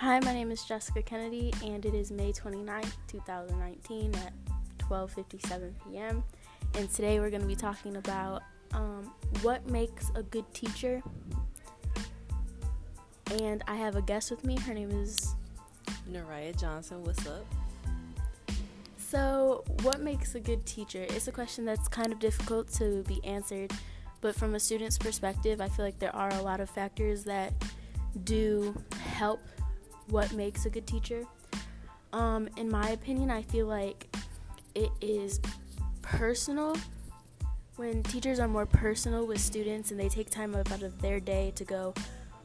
Hi, my name is Jessica Kennedy, and it is May 29th, 2019 at 12:57 p.m. And today we're going to be talking about um, what makes a good teacher. And I have a guest with me. Her name is Naraya Johnson. What's up? So, what makes a good teacher? It's a question that's kind of difficult to be answered, but from a student's perspective, I feel like there are a lot of factors that do help what makes a good teacher. Um, in my opinion, I feel like it is personal. When teachers are more personal with students and they take time out of their day to go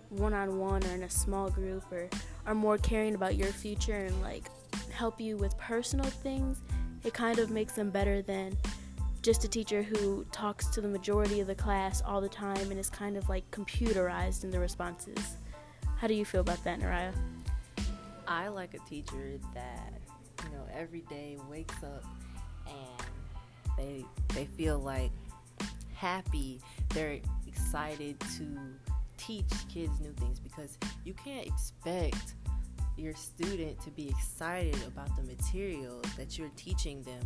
one on one or in a small group or are more caring about your future and like help you with personal things, it kind of makes them better than just a teacher who talks to the majority of the class all the time and is kind of like computerized in the responses. How do you feel about that, Naraya? I like a teacher that you know every day wakes up and they they feel like happy. They're excited to teach kids new things because you can't expect your student to be excited about the material that you're teaching them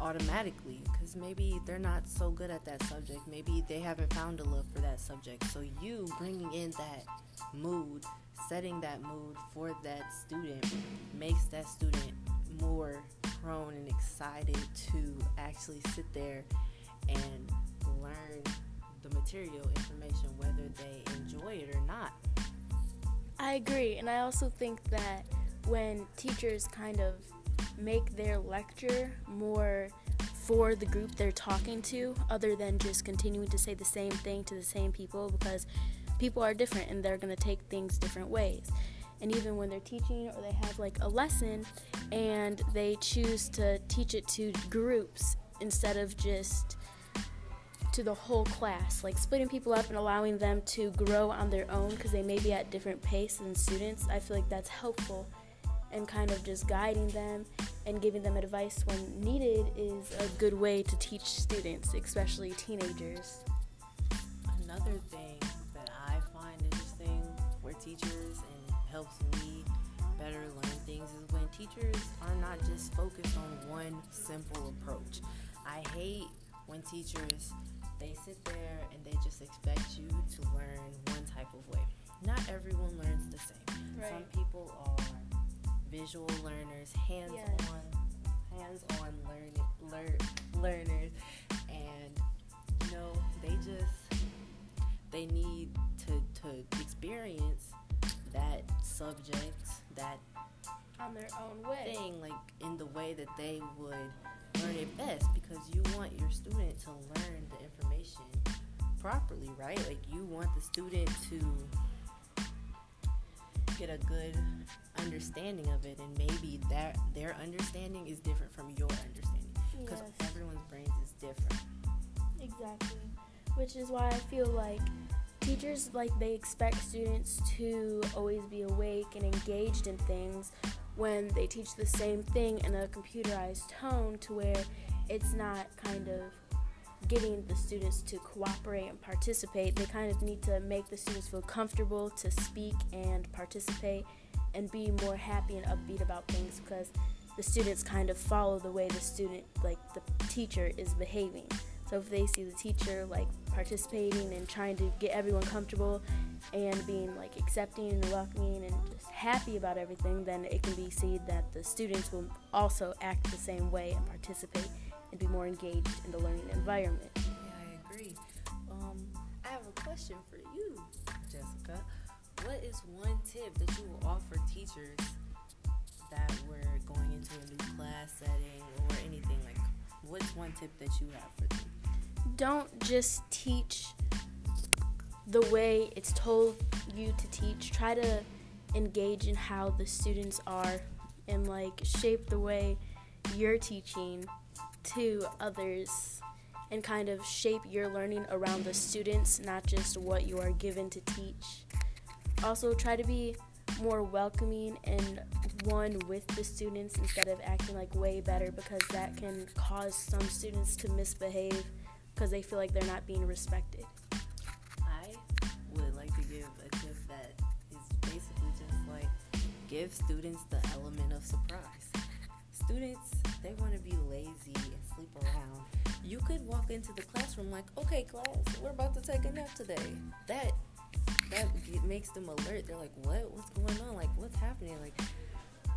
automatically because maybe they're not so good at that subject. Maybe they haven't found a love for that subject. So, you bringing in that mood, setting that mood for that student, makes that student more prone and excited to actually sit there and learn the material information, whether they enjoy it or not. I agree, and I also think that when teachers kind of make their lecture more for the group they're talking to, other than just continuing to say the same thing to the same people, because people are different and they're going to take things different ways. And even when they're teaching or they have like a lesson and they choose to teach it to groups instead of just to the whole class, like splitting people up and allowing them to grow on their own because they may be at different pace than students, I feel like that's helpful and kind of just guiding them and giving them advice when needed is a good way to teach students, especially teenagers. Another thing that I find interesting for teachers and helps me better learn things is when teachers are not just focused on one simple approach. I hate when teachers they sit there and they just expect you to learn one type of way. Not everyone learns the same. Right. Some people are visual learners, hands on, hands on learning learn, learners, and you know they just they need to to experience that subject that on their own way. thing like in the way that they would learn it best because you want your student to learn the information properly right? Like you want the student to get a good understanding of it and maybe that their understanding is different from your understanding because yes. everyone's brains is different exactly which is why i feel like teachers like they expect students to always be awake and engaged in things when they teach the same thing in a computerized tone to where it's not kind of getting the students to cooperate and participate. They kind of need to make the students feel comfortable to speak and participate and be more happy and upbeat about things because the students kind of follow the way the student, like the teacher, is behaving. So if they see the teacher like participating and trying to get everyone comfortable and being like accepting and welcoming and just happy about everything, then it can be seen that the students will also act the same way and participate and be more engaged in the learning environment. Yeah, I agree. Um, I have a question for you, Jessica. What is one tip that you will offer teachers that were going into a new class setting or anything like? What's one tip that you have for them? Don't just teach the way it's told you to teach. Try to engage in how the students are and like shape the way you're teaching to others and kind of shape your learning around the students, not just what you are given to teach. Also, try to be more welcoming and one with the students instead of acting like way better because that can cause some students to misbehave because they feel like they're not being respected. I would like to give a tip that is basically just like give students the element of surprise. Students, they want to be lazy and sleep around. You could walk into the classroom like, okay, class, we're about to take a nap today. That that makes them alert. They're like, what? What's going on? Like, what's happening? Like,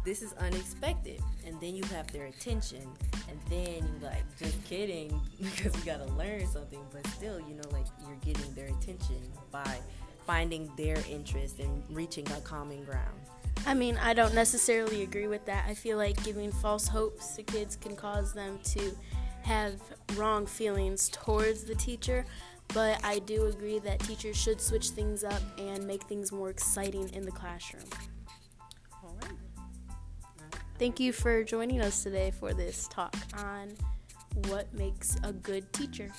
this is unexpected. And then you have their attention. And then you're like, just kidding, because you gotta learn something. But still, you know, like you're getting their attention by finding their interest and reaching a common ground. I mean, I don't necessarily agree with that. I feel like giving false hopes to kids can cause them to have wrong feelings towards the teacher. But I do agree that teachers should switch things up and make things more exciting in the classroom. All right. Thank you for joining us today for this talk on what makes a good teacher.